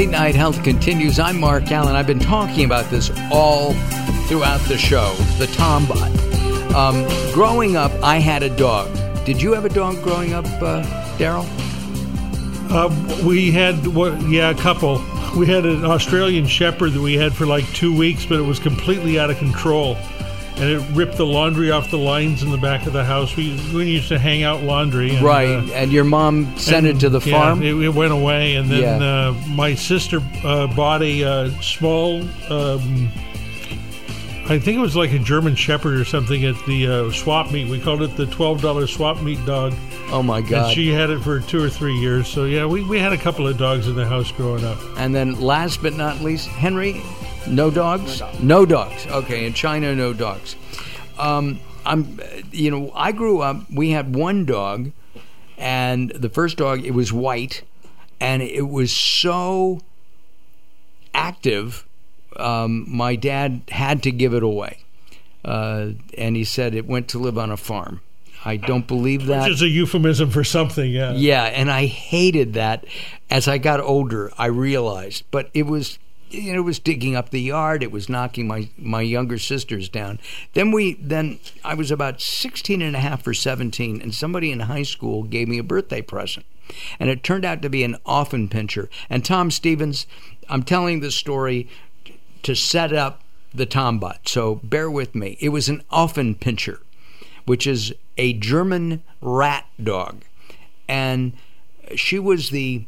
Late Night Health continues. I'm Mark Alyn. I've been talking about this all throughout the show, the Tombot. Um, growing up, I had a dog. Did you have a dog growing up, uh, Daryl? Uh, we had, yeah, a couple. We had an Australian Shepherd that we had for like two weeks, but it was completely out of control and it ripped the laundry off the lines in the back of the house. We, we used to hang out laundry. And, right, uh, and your mom sent and, it to the yeah, farm? It, it, went away, and then yeah. uh, my sister uh, bought a uh, small. Um, I think it was like a German Shepherd or something at the uh, swap meet. We called it the twelve dollar swap meet dog. Oh my god! And she had it for two or three years. So yeah, we, we had a couple of dogs in the house growing up. And then, last but not least, Henry, no dogs? No dogs. Okay, in China, no dogs. Um, I'm, you know, I grew up. We had one dog, and the first dog it was white, and it was so active. Um, my dad had to give it away, uh, and he said it went to live on a farm. I don't believe that. Which is a euphemism for something, yeah. Yeah, and I hated that. As I got older, I realized, but it was you know, it was digging up the yard. It was knocking my, my younger sisters down. Then we, then I was about 16 and a half or 17, and somebody in high school gave me a birthday present. And it turned out to be an Affenpinscher. And Tom Stevens, I'm telling this story to set up the Tombot. So bear with me. It was an Affenpinscher, which is a German rat dog. And she was the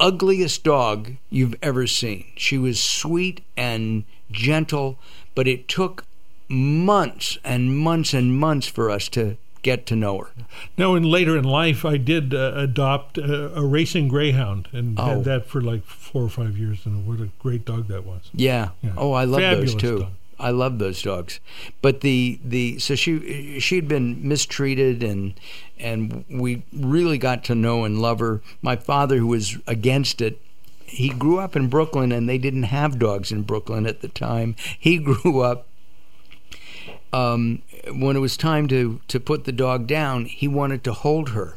ugliest dog you've ever seen. She was sweet and gentle, but it took months and months and months for us to get to know her. No, and later in life, I did uh, adopt a, a, racing greyhound and oh. had that for like four or five years. And what a great dog that was! Yeah. yeah. Oh, I love Fabulous those too. Dog. I love those dogs. But the the so she she'd been mistreated and and we really got to know and love her. My father, who was against it, he grew up in Brooklyn and they didn't have dogs in Brooklyn at the time. He grew up. Um, when it was time to, to put the dog down, he wanted to hold her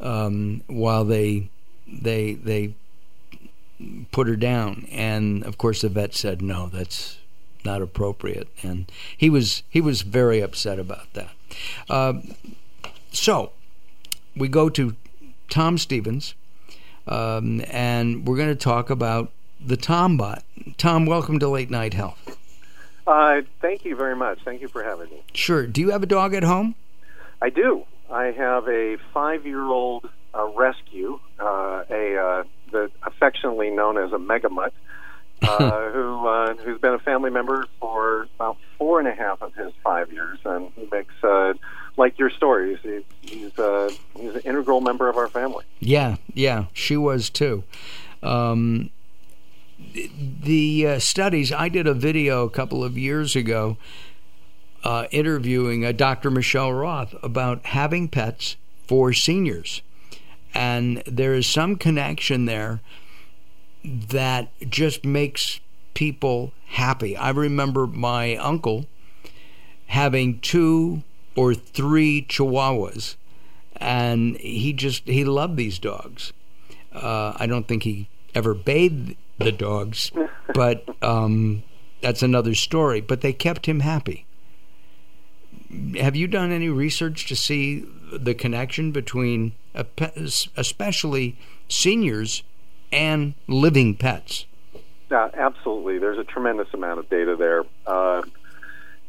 um, while they they they put her down, and of course the vet said no, that's not appropriate, and he was he was very upset about that. Uh, so we go to Tom Stevens, um, and we're going to talk about the Tombot. Tom, welcome to Late Night Health. Uh, thank you very much. Thank you for having me. Sure. Do you have a dog at home? I do. I have a five-year-old uh, rescue, uh, a uh, the affectionately known as a megamutt, uh, who uh, who's been a family member for about four and a half of his five years, and he makes uh, like your stories. He's uh, he's an integral member of our family. Yeah, yeah, she was too. Um, the uh, studies I did a video a couple of years ago. Uh, interviewing uh, Dr. Michelle Roth about having pets for seniors. And there is some connection there that just makes people happy. I remember my uncle having two or three chihuahuas and he just he loved these dogs. Uh, I don't think he ever bathed the dogs, but um, that's another story. But they kept him happy. Have you done any research to see the connection between, especially seniors and living pets. Uh, absolutely. There's a tremendous amount of data there. Uh,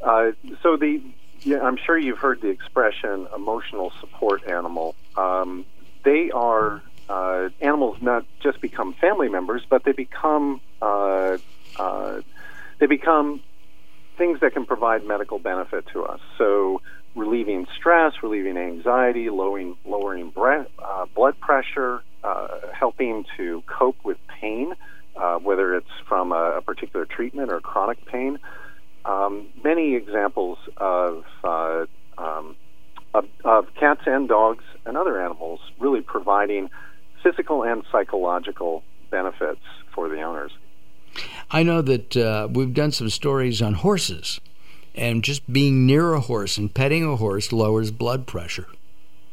uh, so the yeah, I'm sure you've heard the expression emotional support animal. Um, they are uh, animals not just become family members, but they become uh, uh, they become things that can provide medical benefit to us. So relieving stress, relieving anxiety, lowering lowering bre- blood pressure, uh, helping to cope with pain, uh, whether it's from a, a, particular treatment or chronic pain. Um, many examples of, uh, um, of, of cats and dogs and other animals really providing physical and psychological benefits for the owners. I know that uh, we've done some stories on horses, and just being near a horse and petting a horse lowers blood pressure.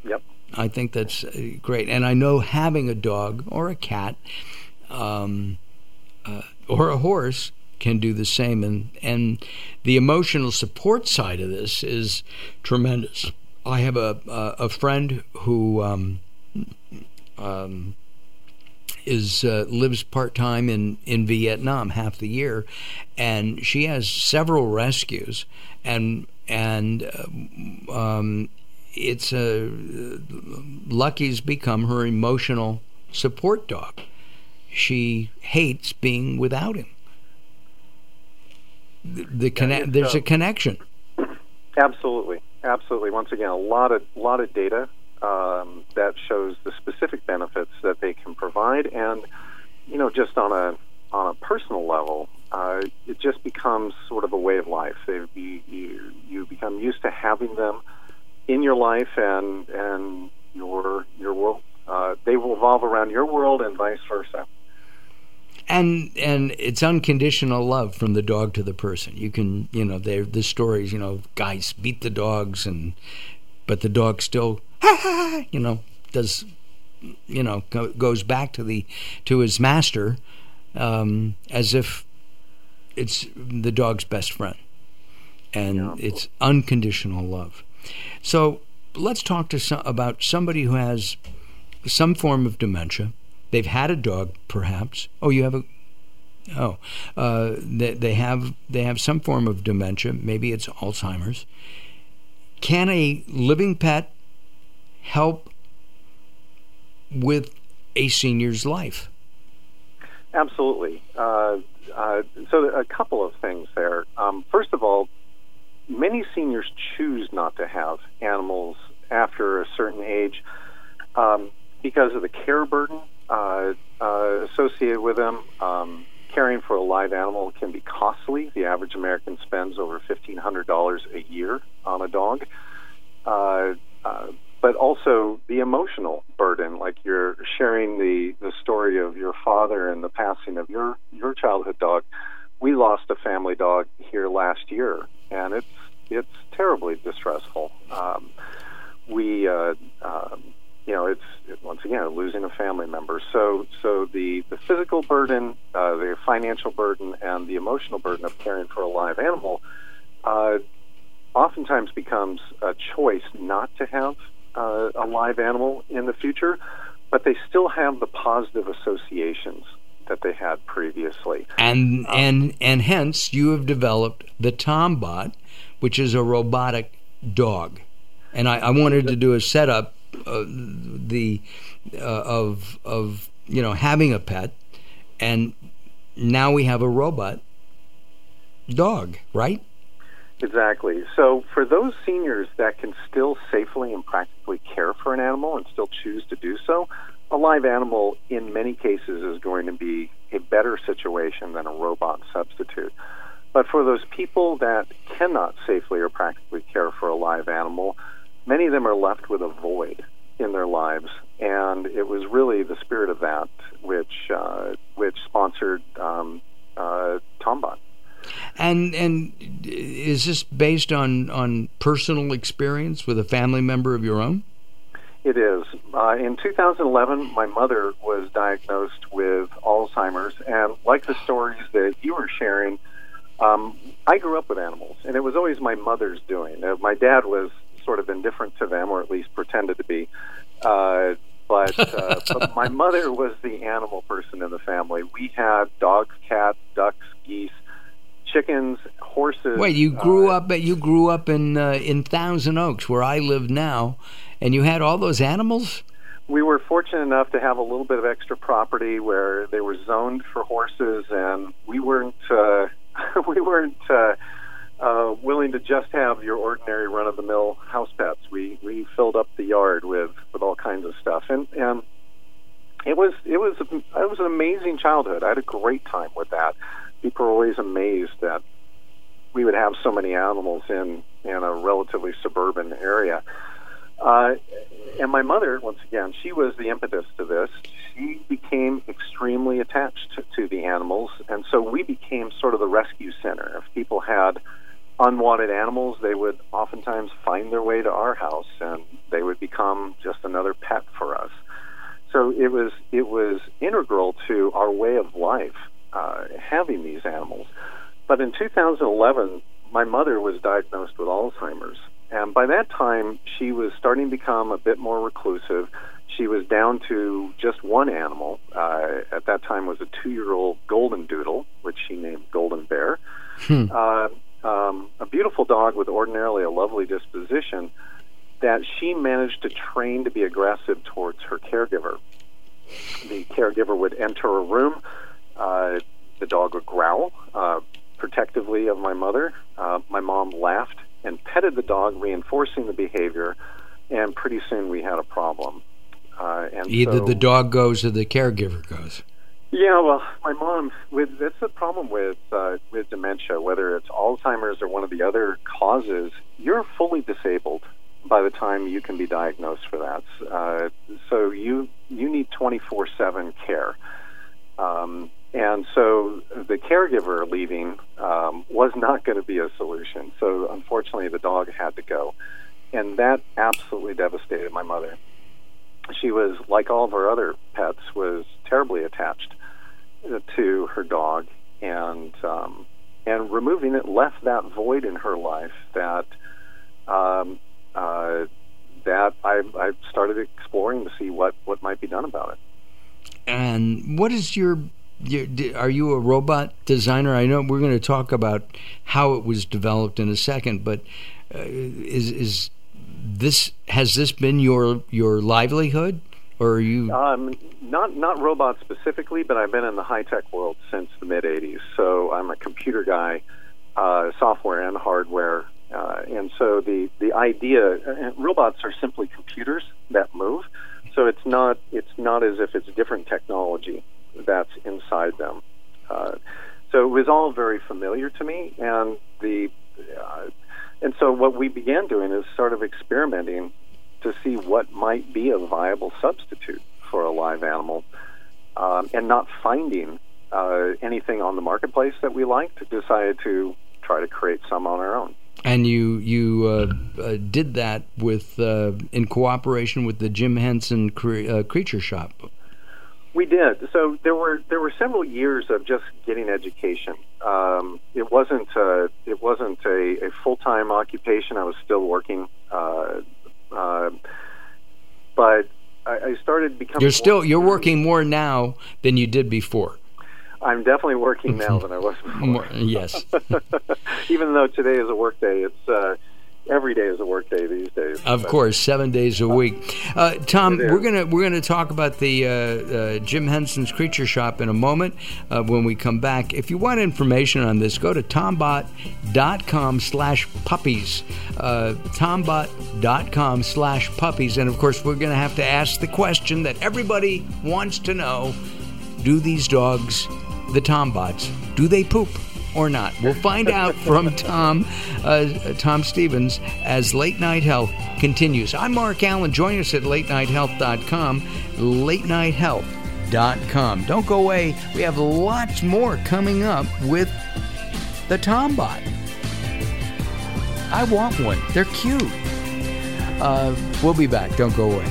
Yep. I think that's uh, great. And I know having a dog or a cat um, uh, or a horse can do the same. And, and the emotional support side of this is tremendous. I have a, a, a friend who um, um, is uh, lives part time in, in Vietnam half the year, and she has several rescues, and and uh, um, it's a Lucky's become her emotional support dog. She hates being without him. The, the conne- there's a connection. Absolutely, absolutely. Once again, a lot of lot of data um, that shows the specific benefits that they can provide, and you know, just on a on a personal level, uh, it just becomes sort of a way of life. They, you, you become used to having them in your life and and your your world. Uh, they will evolve around your world and vice versa. And and it's unconditional love from the dog to the person. You can you know they the stories you know guys beat the dogs and but the dog still you know does you know go, goes back to the to his master um, as if it's the dog's best friend and yeah. it's unconditional love so let's talk to some, about somebody who has some form of dementia they've had a dog perhaps oh you have a oh uh, they, they have they have some form of dementia maybe it's alzheimer's can a living pet help with a senior's life? Absolutely. Uh, uh, so, a couple of things there. Um, first of all, many seniors choose not to have animals after a certain age um, because of the care burden uh, uh associated with them. Um, caring for a live animal can be costly. The average American spends over $1,500 a year on a dog. Uh, uh, but also the emotional burden, like you're sharing the, the story of your father and the passing of your, your childhood dog. We lost a family dog here last year, and it's it's terribly distressful. Um, we, uh, um, you know, it's it, once again losing a family member. So, so the the physical burden, uh, the financial burden, and the emotional burden of caring for a live animal, uh, oftentimes becomes a choice not to have uh, a live animal in the future, but they still have the positive associations that they had previously. And um, and and hence you have developed the Tombot, which is a robotic dog. And I, I wanted to do a setup uh, the uh, of of you know having a pet, and now we have a robot dog, right? Exactly. So, for those seniors that can still safely and practically care for an animal and still choose to do so, a live animal in many cases is going to be a better situation than a robot substitute. But for those people that cannot safely or practically care for a live animal, many of them are left with a void in their lives. And it was really the spirit of that which, uh, which sponsored um, uh, Tombot. And and is this based on on personal experience with a family member of your own? It is. Uh, in 2011, my mother was diagnosed with Alzheimer's, and like the stories that you were sharing, um, I grew up with animals, and it was always my mother's doing. Uh, my dad was sort of indifferent to them, or at least pretended to be. Uh, but, uh, but my mother was the animal person in the family. We had dogs, cats, ducks, geese, chickens, horses. Wait, you grew uh, up you grew up in uh, in Thousand Oaks, where I live now, and you had all those animals. We were fortunate enough to have a little bit of extra property where they were zoned for horses, and we weren't uh, we weren't uh, uh, willing to just have your ordinary run of the mill house pets. We we filled up the yard with with all kinds of stuff, and and it was it was it was an childhood. I had a great time with that people are always amazed that we would have so many animals in in a relatively suburban area. Uh, and my mother, once again, she was the impetus to this. She became extremely attached to, to the animals, and so we became sort of the rescue center. If people had unwanted animals, they would oftentimes find their way to our house, and they would become just another pet for us. So it was it was integral to our way of life uh, having these animals. But in 2011, my mother was diagnosed with Alzheimer's, and by that time she was starting to become a bit more reclusive. She was down to just one animal. Uh, at that time, was a two-year-old golden doodle, which she named Golden Bear. Hmm. Uh, um, a beautiful dog with ordinarily a lovely disposition that she managed to train to be aggressive towards her caregiver. The caregiver would enter a room. Uh, the dog would growl uh, protectively of my mother. Uh, my mom laughed and petted the dog, reinforcing the behavior, and pretty soon we had a problem. Uh, and Either so, the dog goes or the caregiver goes. Yeah, well, my mom. With that's the problem with uh, with dementia, whether it's Alzheimer's or one of the other causes. You're fully disabled by the time you can be diagnosed for that. Uh, so you you need 24/7 care. Um, and so the caregiver leaving um, was not going to be a solution. So unfortunately, the dog had to go, and that absolutely devastated my mother. She was like all of her other pets, was terribly attached to her dog, and um, and removing it left that void in her life that um, uh, I, I started exploring to see what what might be done about it. And what is your are you a robot designer? I know we're going to talk about how it was developed in a second, but uh, is is this has this been your your livelihood? or are you? Um, not not robots specifically, but I've been in the high tech world since the mid '80s. So I'm a computer guy, uh, software and hardware, uh, and so the the idea uh, robots are simply computers that move. So it's not it's not as if it's different technology that's inside them. Uh, so it was all very familiar to me, and the uh, and so what we began doing is sort of experimenting to see what might be a viable substitute for a live animal, um, and not finding uh, anything on the marketplace that we liked, decided to try to create some on our own. And you you uh, uh, did that with uh, in cooperation with the Jim Henson cre- uh, Creature Shop. We did. So there were there were several years of just getting education. Um, it wasn't uh, it wasn't a, a full time occupation. I was still working uh, uh, but I, I, started becoming. You're still you're working more now than you did before. I'm definitely working now than I was before. More, yes. Even though today is a work day, it's uh, every day is a work day these days. Of but, course, seven days a week. Uh, Tom, we're gonna we're gonna talk about the uh, uh, Jim Henson's Creature Shop in a moment uh, when we come back. If you want information on this, go to tombot.com slash puppies. Uh, tombot.com slash puppies, and of course, we're gonna have to ask the question that everybody wants to know: Do these dogs, the Tombots, do they poop? or not? We'll find out from Tom, uh, Tom Stevens as Late Night Health continues. I'm Mark Alyn. Join us at latenighthealth.com. Latenighthealth.com. Don't go away. We have lots more coming up with the Tombot. I want one. They're cute. Uh, we'll be back. Don't go away.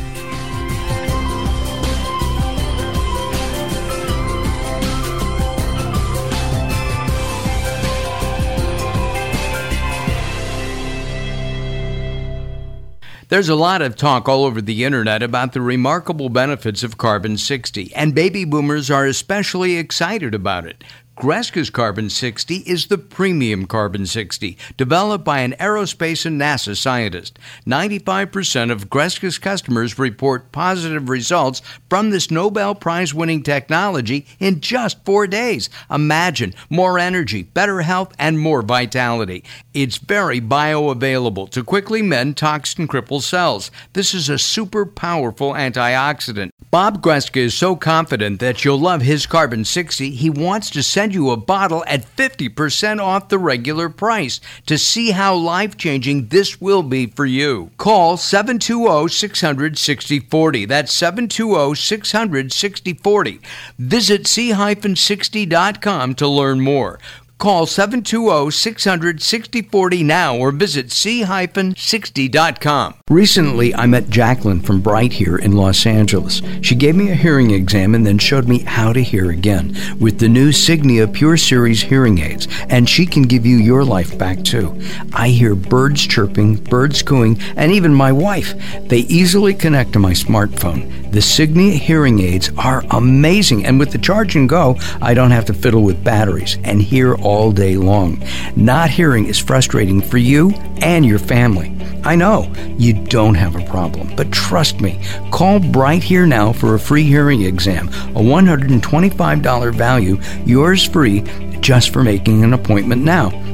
There's a lot of talk all over the internet about the remarkable benefits of carbon 60, and baby boomers are especially excited about it. Greska's Carbon 60 is the premium Carbon 60, developed by an aerospace and NASA scientist. 95% of Greska's customers report positive results from this Nobel Prize winning technology in just four days. Imagine more energy, better health, and more vitality. It's very bioavailable to quickly mend toxin crippled cells. This is a super powerful antioxidant. Bob Greska is so confident that you'll love his Carbon 60, he wants to send you a bottle at 50% off the regular price to see how life changing this will be for you. Call 720 600 6040. That's 720 600 6040. Visit c-60.com to learn more. Call 720-600-6040 now or visit c-60.com. Recently, I met Jacqueline from Bright here in Los Angeles. She gave me a hearing exam and then showed me how to hear again with the new Signia Pure Series hearing aids, and she can give you your life back too. I hear birds chirping, birds cooing, and even my wife. They easily connect to my smartphone. The Signia hearing aids are amazing, and with the charge and go, I don't have to fiddle with batteries and hear all day long. Not hearing is frustrating for you and your family. I know you don't have a problem, but trust me, call Bright Here now for a free hearing exam, a $125 value, yours free just for making an appointment now.